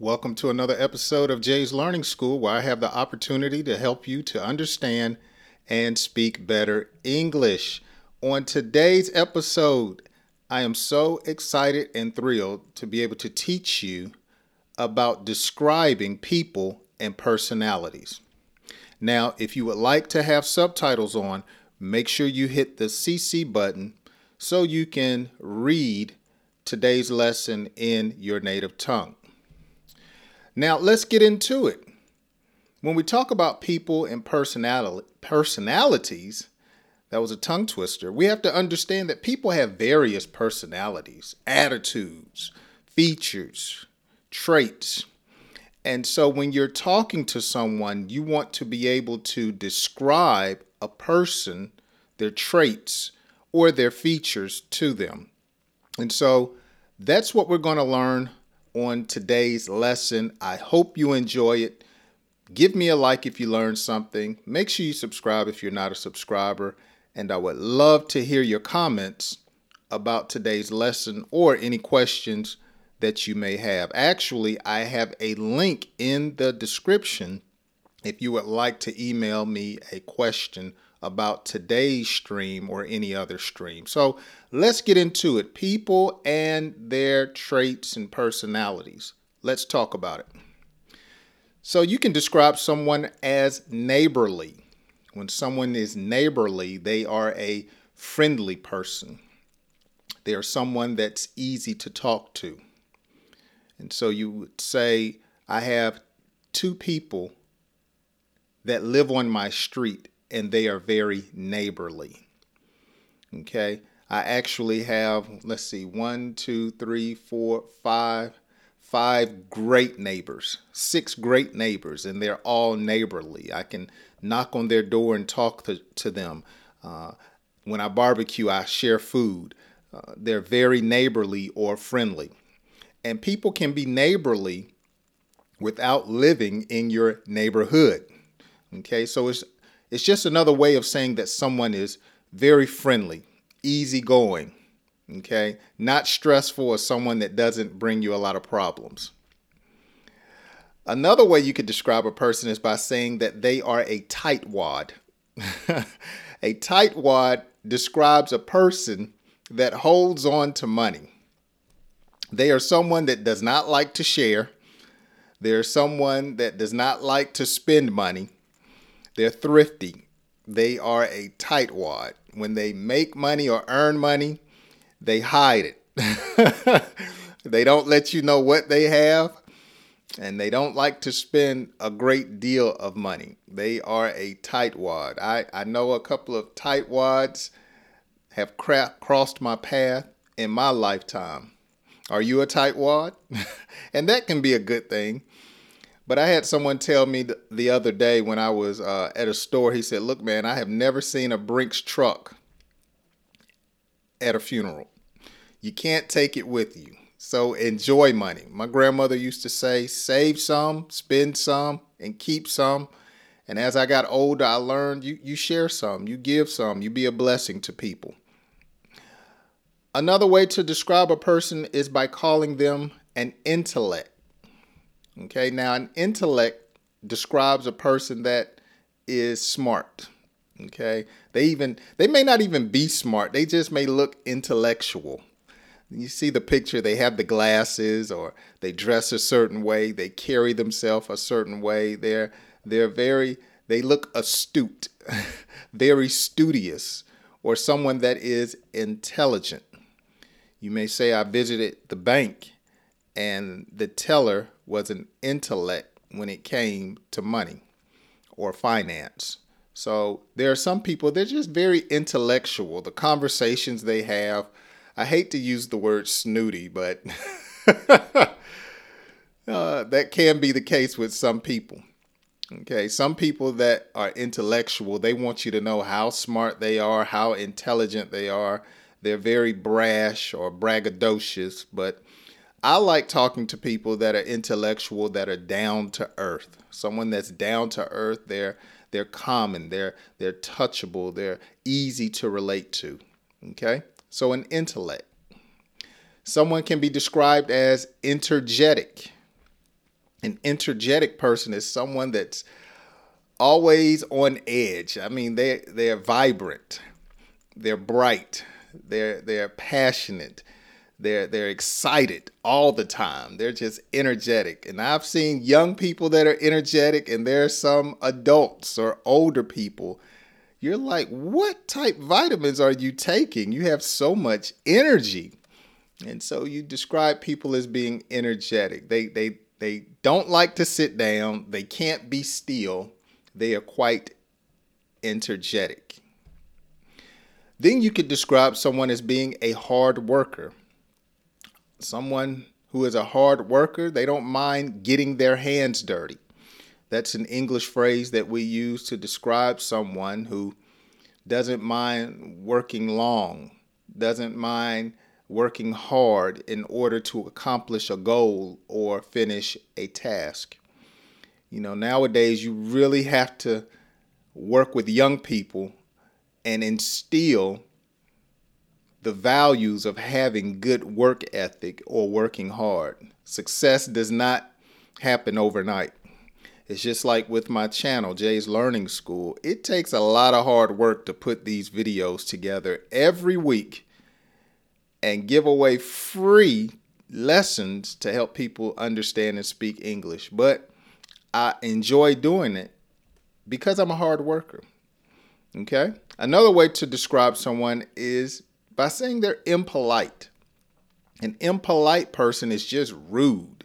Welcome to another episode of Jay's Learning School, where I have the opportunity to help you to understand and speak better English. On today's episode, I am so excited and thrilled to be able to teach you about describing people and personalities. Now, if you would like to have subtitles on, make sure you hit the CC button so you can read today's lesson in your native tongue. Now, let's get into it. When we talk about people and personality, personalities, that was a tongue twister. We have to understand that people have various personalities, attitudes, features, traits. And so when you're talking to someone, you want to be able to describe a person, their traits, or their features to them. And so that's what we're going to learn on today's lesson. I hope you enjoy it. Give me a like if you learned something. Make sure you subscribe if you're not a subscriber. And I would love to hear your comments about today's lesson or any questions that you may have. Actually, I have a link in the description if you would like to email me a question about today's stream or any other stream. So let's get into it. People and their traits and personalities. Let's talk about it. So you can describe someone as neighborly. When someone is neighborly, they are a friendly person. They are someone that's easy to talk to. And so you would say, I have two people that live on my street and they are very neighborly. Okay. I actually have, let's see, one, two, three, four, five, five great neighbors, six great neighbors, and they're all neighborly. I can knock on their door and talk to, to them. Uh, when I barbecue, I share food. Uh, they're very neighborly or friendly. And people can be neighborly without living in your neighborhood. Okay, so it's it's just another way of saying that someone is very friendly, easygoing, okay? Not stressful or someone that doesn't bring you a lot of problems. Another way you could describe a person is by saying that they are a tightwad. a tightwad describes a person that holds on to money. They are someone that does not like to share. They're someone that does not like to spend money. They're thrifty. They are a tightwad. When they make money or earn money, they hide it. they don't let you know what they have, and they don't like to spend a great deal of money. They are a tightwad. I, I know a couple of tightwads have cra- crossed my path in my lifetime. Are you a tightwad? and that can be a good thing but I had someone tell me the other day when I was uh, at a store, he said, Look, man, I have never seen a Brinks truck at a funeral. You can't take it with you. So enjoy money. My grandmother used to say, Save some, spend some, and keep some. And as I got older, I learned you, you share some, you give some, you be a blessing to people. Another way to describe a person is by calling them an intellect. Okay, now an intellect describes a person that is smart. Okay, they even they may not even be smart. They just may look intellectual. You see the picture, they have the glasses or they dress a certain way, they carry themselves a certain way. They're they're very they look astute, very studious, or someone that is intelligent. You may say I visited the bank and the teller was an intellect when it came to money or finance. So there are some people, they're just very intellectual. The conversations they have, I hate to use the word snooty, but uh, that can be the case with some people. Okay, some people that are intellectual, they want you to know how smart they are, how intelligent they are. They're very brash or braggadocious, but I like talking to people that are intellectual, that are down to earth. Someone that's down to earth, they're they're common, they're they're touchable, they're easy to relate to. Okay? So an intellect. Someone can be described as energetic. An energetic person is someone that's always on edge. I mean, they they're vibrant, they're bright, they're they're passionate, they're they're excited all the time. They're just energetic. And I've seen young people that are energetic, and there are some adults or older people. You're like, what type vitamins are you taking? You have so much energy. And so you describe people as being energetic. They they they don't like to sit down. They can't be still they are quite energetic. Then you could describe someone as being a hard worker. Someone who is a hard worker, they don't mind getting their hands dirty. That's an English phrase that we use to describe someone who doesn't mind working long, doesn't mind working hard in order to accomplish a goal or finish a task. You know, nowadays you really have to work with young people and instill the values of having good work ethic or working hard. Success does not happen overnight. It's just like with my channel, Jay's Learning School. It takes a lot of hard work to put these videos together every week and give away free lessons to help people understand and speak English. But I enjoy doing it because I'm a hard worker. Okay? Another way to describe someone is by saying they're impolite. An impolite person is just rude.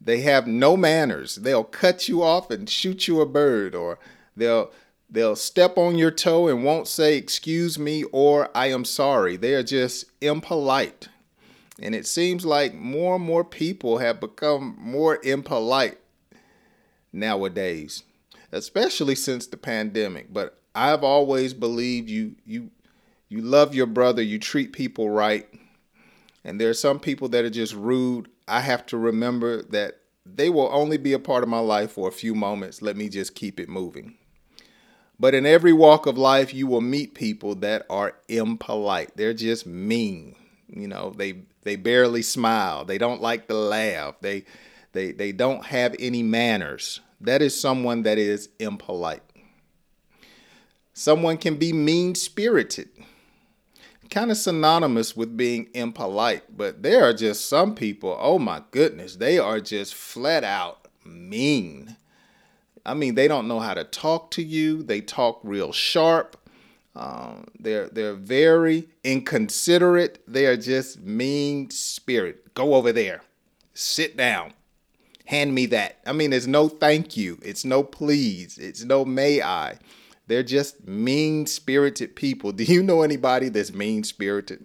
They have no manners. They'll cut you off and shoot you a bird or they'll they'll step on your toe and won't say excuse me or I am sorry. They are just impolite. And it seems like more and more people have become more impolite nowadays, especially since the pandemic. But I've always believed you you you love your brother, you treat people right. And there are some people that are just rude. I have to remember that they will only be a part of my life for a few moments. Let me just keep it moving. But in every walk of life, you will meet people that are impolite. They're just mean. You know, they they barely smile. They don't like to laugh. They they, they don't have any manners. That is someone that is impolite. Someone can be mean spirited, kind of synonymous with being impolite, but there are just some people, oh my goodness, they are just flat out mean. I mean, they don't know how to talk to you, they talk real sharp. Um, they're they're very inconsiderate. They are just mean spirit. Go over there. Sit down hand me that. I mean, there's no thank you, it's no please, it's no may I. They're just mean spirited people. Do you know anybody that's mean spirited?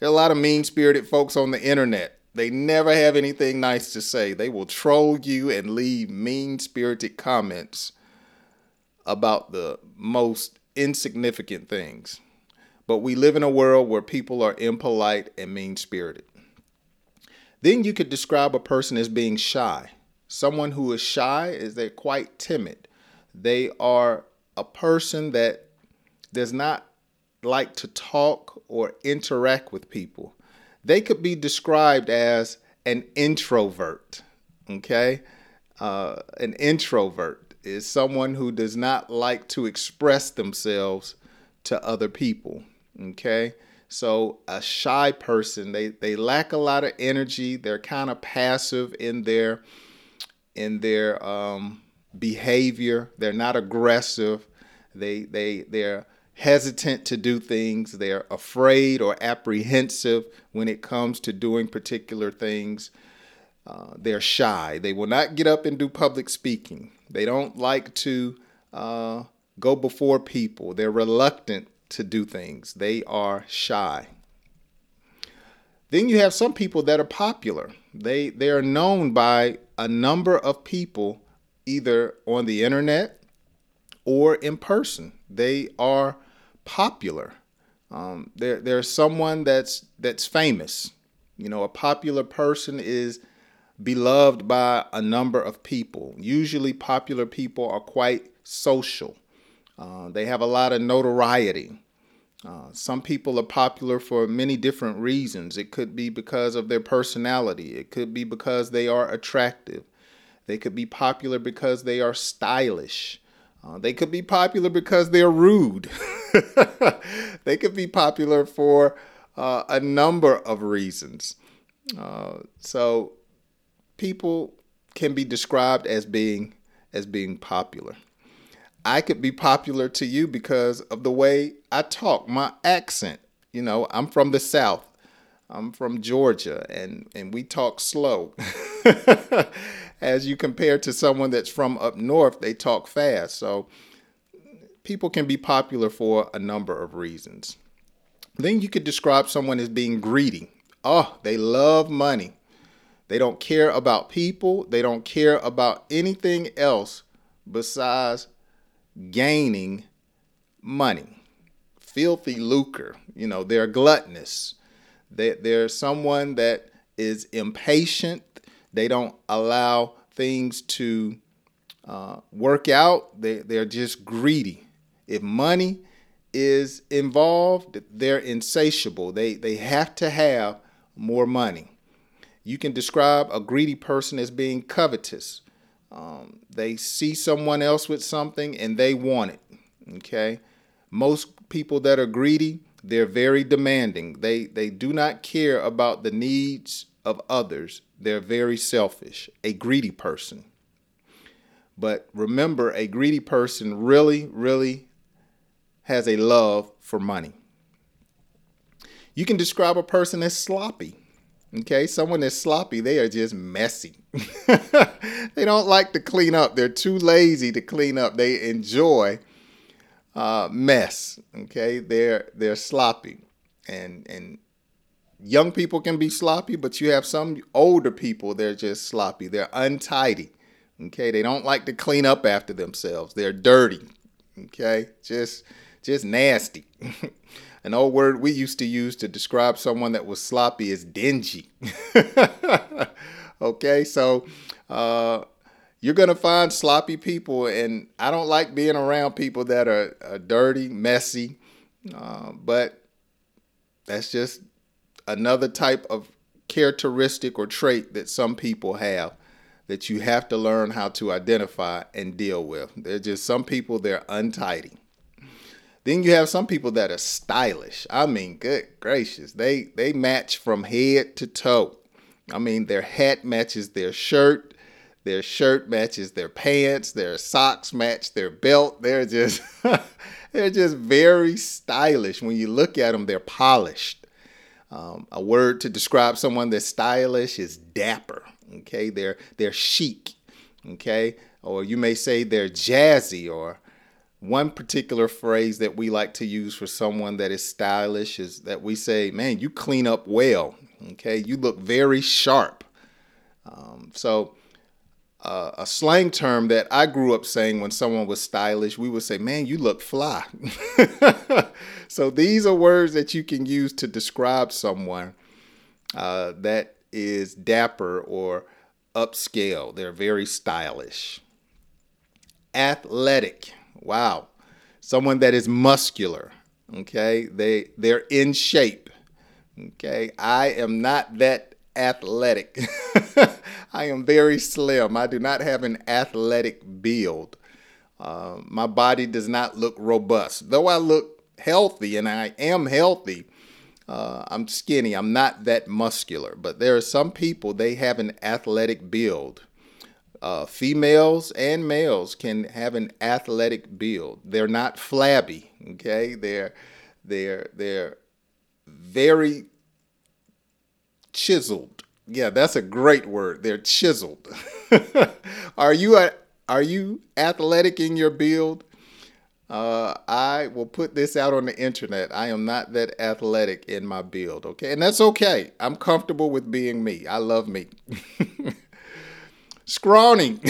There are a lot of mean spirited folks on the internet. They never have anything nice to say. They will troll you and leave mean spirited comments about the most insignificant things. But we live in a world where people are impolite and mean spirited. Then you could describe a person as being shy. Someone who is shy is they're quite timid. They are a person that does not like to talk or interact with people. They could be described as an introvert. Okay? Uh, an introvert is someone who does not like to express themselves to other people. Okay? So a shy person, they, they lack a lot of energy. They're kind of passive in their in their um, behavior. They're not aggressive. They they they're hesitant to do things. They're afraid or apprehensive when it comes to doing particular things. Uh, they're shy. They will not get up and do public speaking. They don't like to uh, go before people. They're reluctant to do things. They are shy. Then you have some people that are popular. They they are known by a number of people either on the internet or in person. They are popular. Um, there, there's someone that's that's famous. You know, a popular person is beloved by a number of people. Usually, popular people are quite social. Uh, they have a lot of notoriety. Uh, some people are popular for many different reasons. It could be because of their personality, it could be because they are attractive. They could be popular because they are stylish. Uh, they could be popular because they're rude. they could be popular for uh, a number of reasons. Uh, so people can be described as being as being popular. I could be popular to you because of the way I talk, my accent. You know, I'm from the South. I'm from Georgia and, and we talk slow. As you compare to someone that's from up north, they talk fast. So people can be popular for a number of reasons. Then you could describe someone as being greedy. Oh, they love money. They don't care about people. They don't care about anything else besides gaining money. Filthy lucre. You know, they're gluttonous. They, they're someone that is impatient. They don't allow things to uh, work out. They, they're just greedy. If money is involved, they're insatiable. They, they have to have more money. You can describe a greedy person as being covetous. Um, they see someone else with something and they want it. Okay. Most people that are greedy, they're very demanding. They they do not care about the needs of others. They're very selfish. A greedy person. But remember, a greedy person really, really has a love for money. You can describe a person as sloppy. Okay, someone that's sloppy, they are just messy. they don't like to clean up. They're too lazy to clean up. They enjoy uh, mess. Okay, they're they're sloppy, and and young people can be sloppy, but you have some older people they're just sloppy. They're untidy. Okay, they don't like to clean up after themselves. They're dirty. Okay, just just nasty. An old word we used to use to describe someone that was sloppy is dingy. okay, so uh, you're going to find sloppy people, and I don't like being around people that are, are dirty, messy, uh, but that's just another type of characteristic or trait that some people have that you have to learn how to identify and deal with. There's just some people, they're untidy. Then you have some people that are stylish. I mean, good gracious, they they match from head to toe. I mean, their hat matches their shirt, their shirt matches their pants, their socks match their belt. They're just they're just very stylish. When you look at them, they're polished. Um, a word to describe someone that's stylish is dapper. Okay, they're they're chic. Okay, or you may say they're jazzy or one particular phrase that we like to use for someone that is stylish is that we say, man, you clean up well. Okay, you look very sharp. Um, so, uh, a slang term that I grew up saying when someone was stylish, we would say, man, you look fly. so, these are words that you can use to describe someone uh, that is dapper or upscale. They're very stylish. Athletic Wow. Someone that is muscular. Okay. They they're in shape. Okay. I am not that athletic. I am very slim. I do not have an athletic build. Uh, my body does not look robust. Though I look healthy and I am healthy, uh, I'm skinny. I'm not that muscular. But there are some people, they have an athletic build. Uh, females and males can have an athletic build. They're not flabby. Okay, they're they're they're very chiseled. Yeah, that's a great word. They're chiseled. are you a, are you athletic in your build? Uh, I will put this out on the internet. I am not that athletic in my build, okay? And that's okay. I'm comfortable with being me. I love me. scrawny.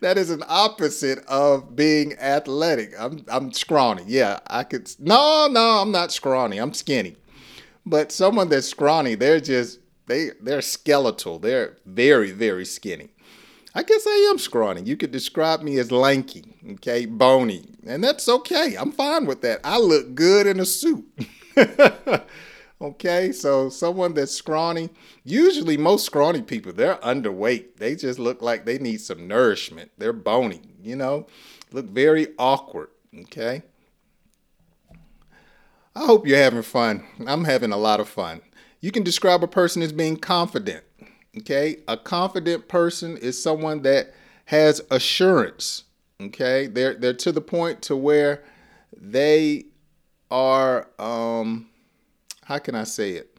that is an opposite of being athletic. I'm I'm scrawny. Yeah, I could. No, no, I'm not scrawny. I'm skinny. But someone that's scrawny, they're just they they're skeletal. They're very very skinny. I guess I am scrawny. You could describe me as lanky, okay, bony, and that's okay. I'm fine with that. I look good in a suit. okay, so someone that's scrawny, usually most scrawny people, they're underweight. They just look like they need some nourishment. They're bony, you know, look very awkward, okay? I hope you're having fun. I'm having a lot of fun. You can describe a person as being confident. Okay? A confident person is someone that has assurance. Okay? They're they're to the point to where they are um how can I say it?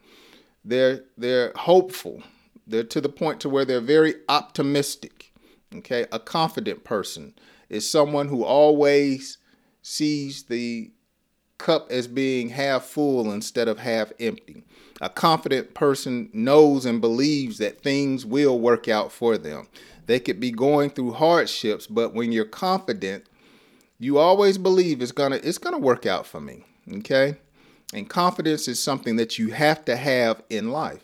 They're they're hopeful. They're to the point to where they're very optimistic. Okay? A confident person is someone who always sees the cup as being half full instead of half empty. A confident person knows and believes that things will work out for them. They could be going through hardships, but when you're confident, you always believe it's gonna it's gonna work out for me. Okay? And confidence is something that you have to have in life.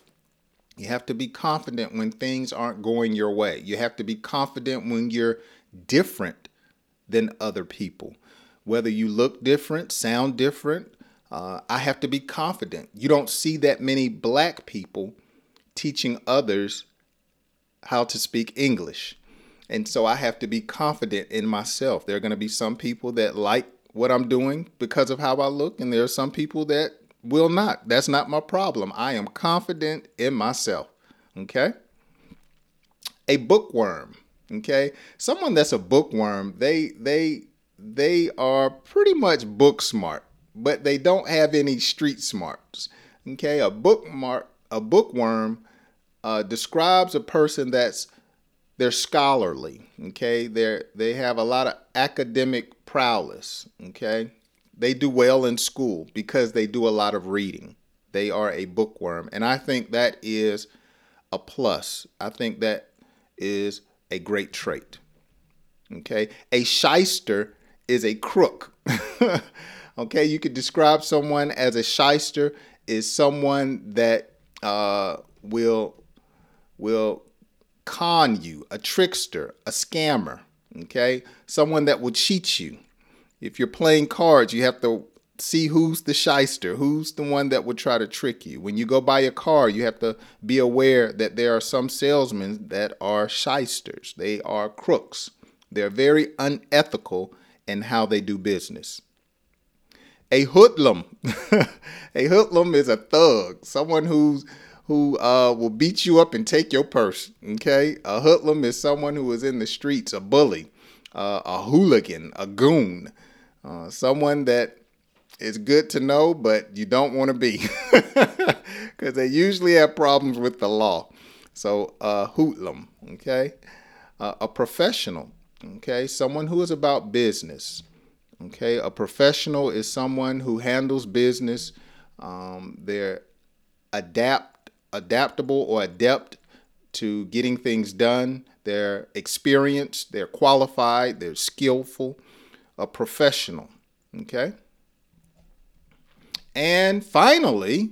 You have to be confident when things aren't going your way. You have to be confident when you're different than other people whether you look different, sound different. Uh, I have to be confident. You don't see that many black people teaching others how to speak English. And so I have to be confident in myself. There are going to be some people that like what I'm doing because of how I look, and there are some people that will not. That's not my problem. I am confident in myself. Okay? A bookworm. Okay? Someone that's a bookworm, they they they are pretty much book smart, but they don't have any street smarts. Okay, a bookmark, a bookworm uh, describes a person that's they're scholarly. Okay, they they have a lot of academic prowess. Okay, they do well in school because they do a lot of reading. They are a bookworm, and I think that is a plus. I think that is a great trait. Okay, a shyster is a crook. okay, you could describe someone as a shyster is someone that uh, will will con you, a trickster, a scammer. Okay, someone that will cheat you. If you're playing cards, you have to see who's the shyster, who's the one that would try to trick you. When you go buy a car, you have to be aware that there are some salesmen that are shysters. They are crooks. They're very unethical and how they do business. A hoodlum, a hoodlum is a thug, someone who's who uh, will beat you up and take your purse. Okay, a hoodlum is someone who is in the streets, a bully, uh, a hooligan, a goon, uh, someone that is good to know, but you don't want to be because they usually have problems with the law. So, a hoodlum, okay, a professional Okay, someone who is about business. Okay, a professional is someone who handles business. Um, they're adapt, adaptable or adept to getting things done. They're experienced. They're qualified. They're skillful. A professional. Okay. And finally,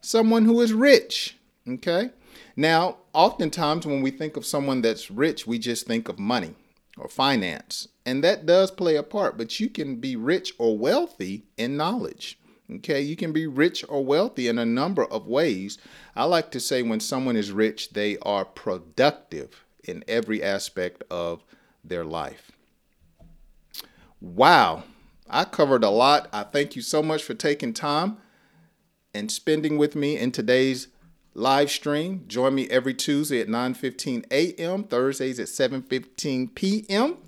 someone who is rich. Okay. Now, oftentimes when we think of someone that's rich, we just think of money or finance. And that does play a part, but you can be rich or wealthy in knowledge. Okay, you can be rich or wealthy in a number of ways. I like to say when someone is rich, they are productive in every aspect of their life. Wow, I covered a lot. I thank you so much for taking time and spending with me in today's live stream. Join me every Tuesday at 9:15 a.m., Thursdays at 7:15 p.m.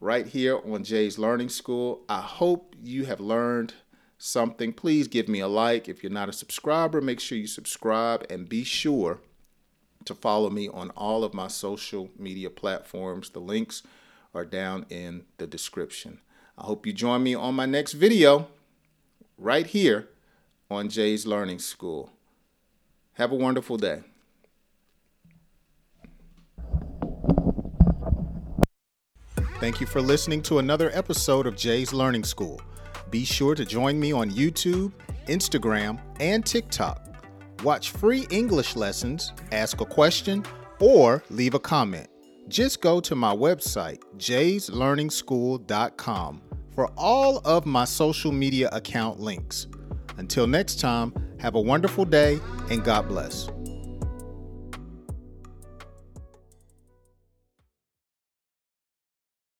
right here on Jay's Learning School. I hope you have learned something. Please give me a like. If you're not a subscriber, make sure you subscribe and be sure to follow me on all of my social media platforms. The links are down in the description. I hope you join me on my next video right here on Jay's Learning School. Have a wonderful day. Thank you for listening to another episode of Jay's Learning School. Be sure to join me on YouTube, Instagram, and TikTok. Watch free English lessons, ask a question, or leave a comment. Just go to my website, jayslearningschool.com, for all of my social media account links. Until next time, Have a wonderful day and God bless.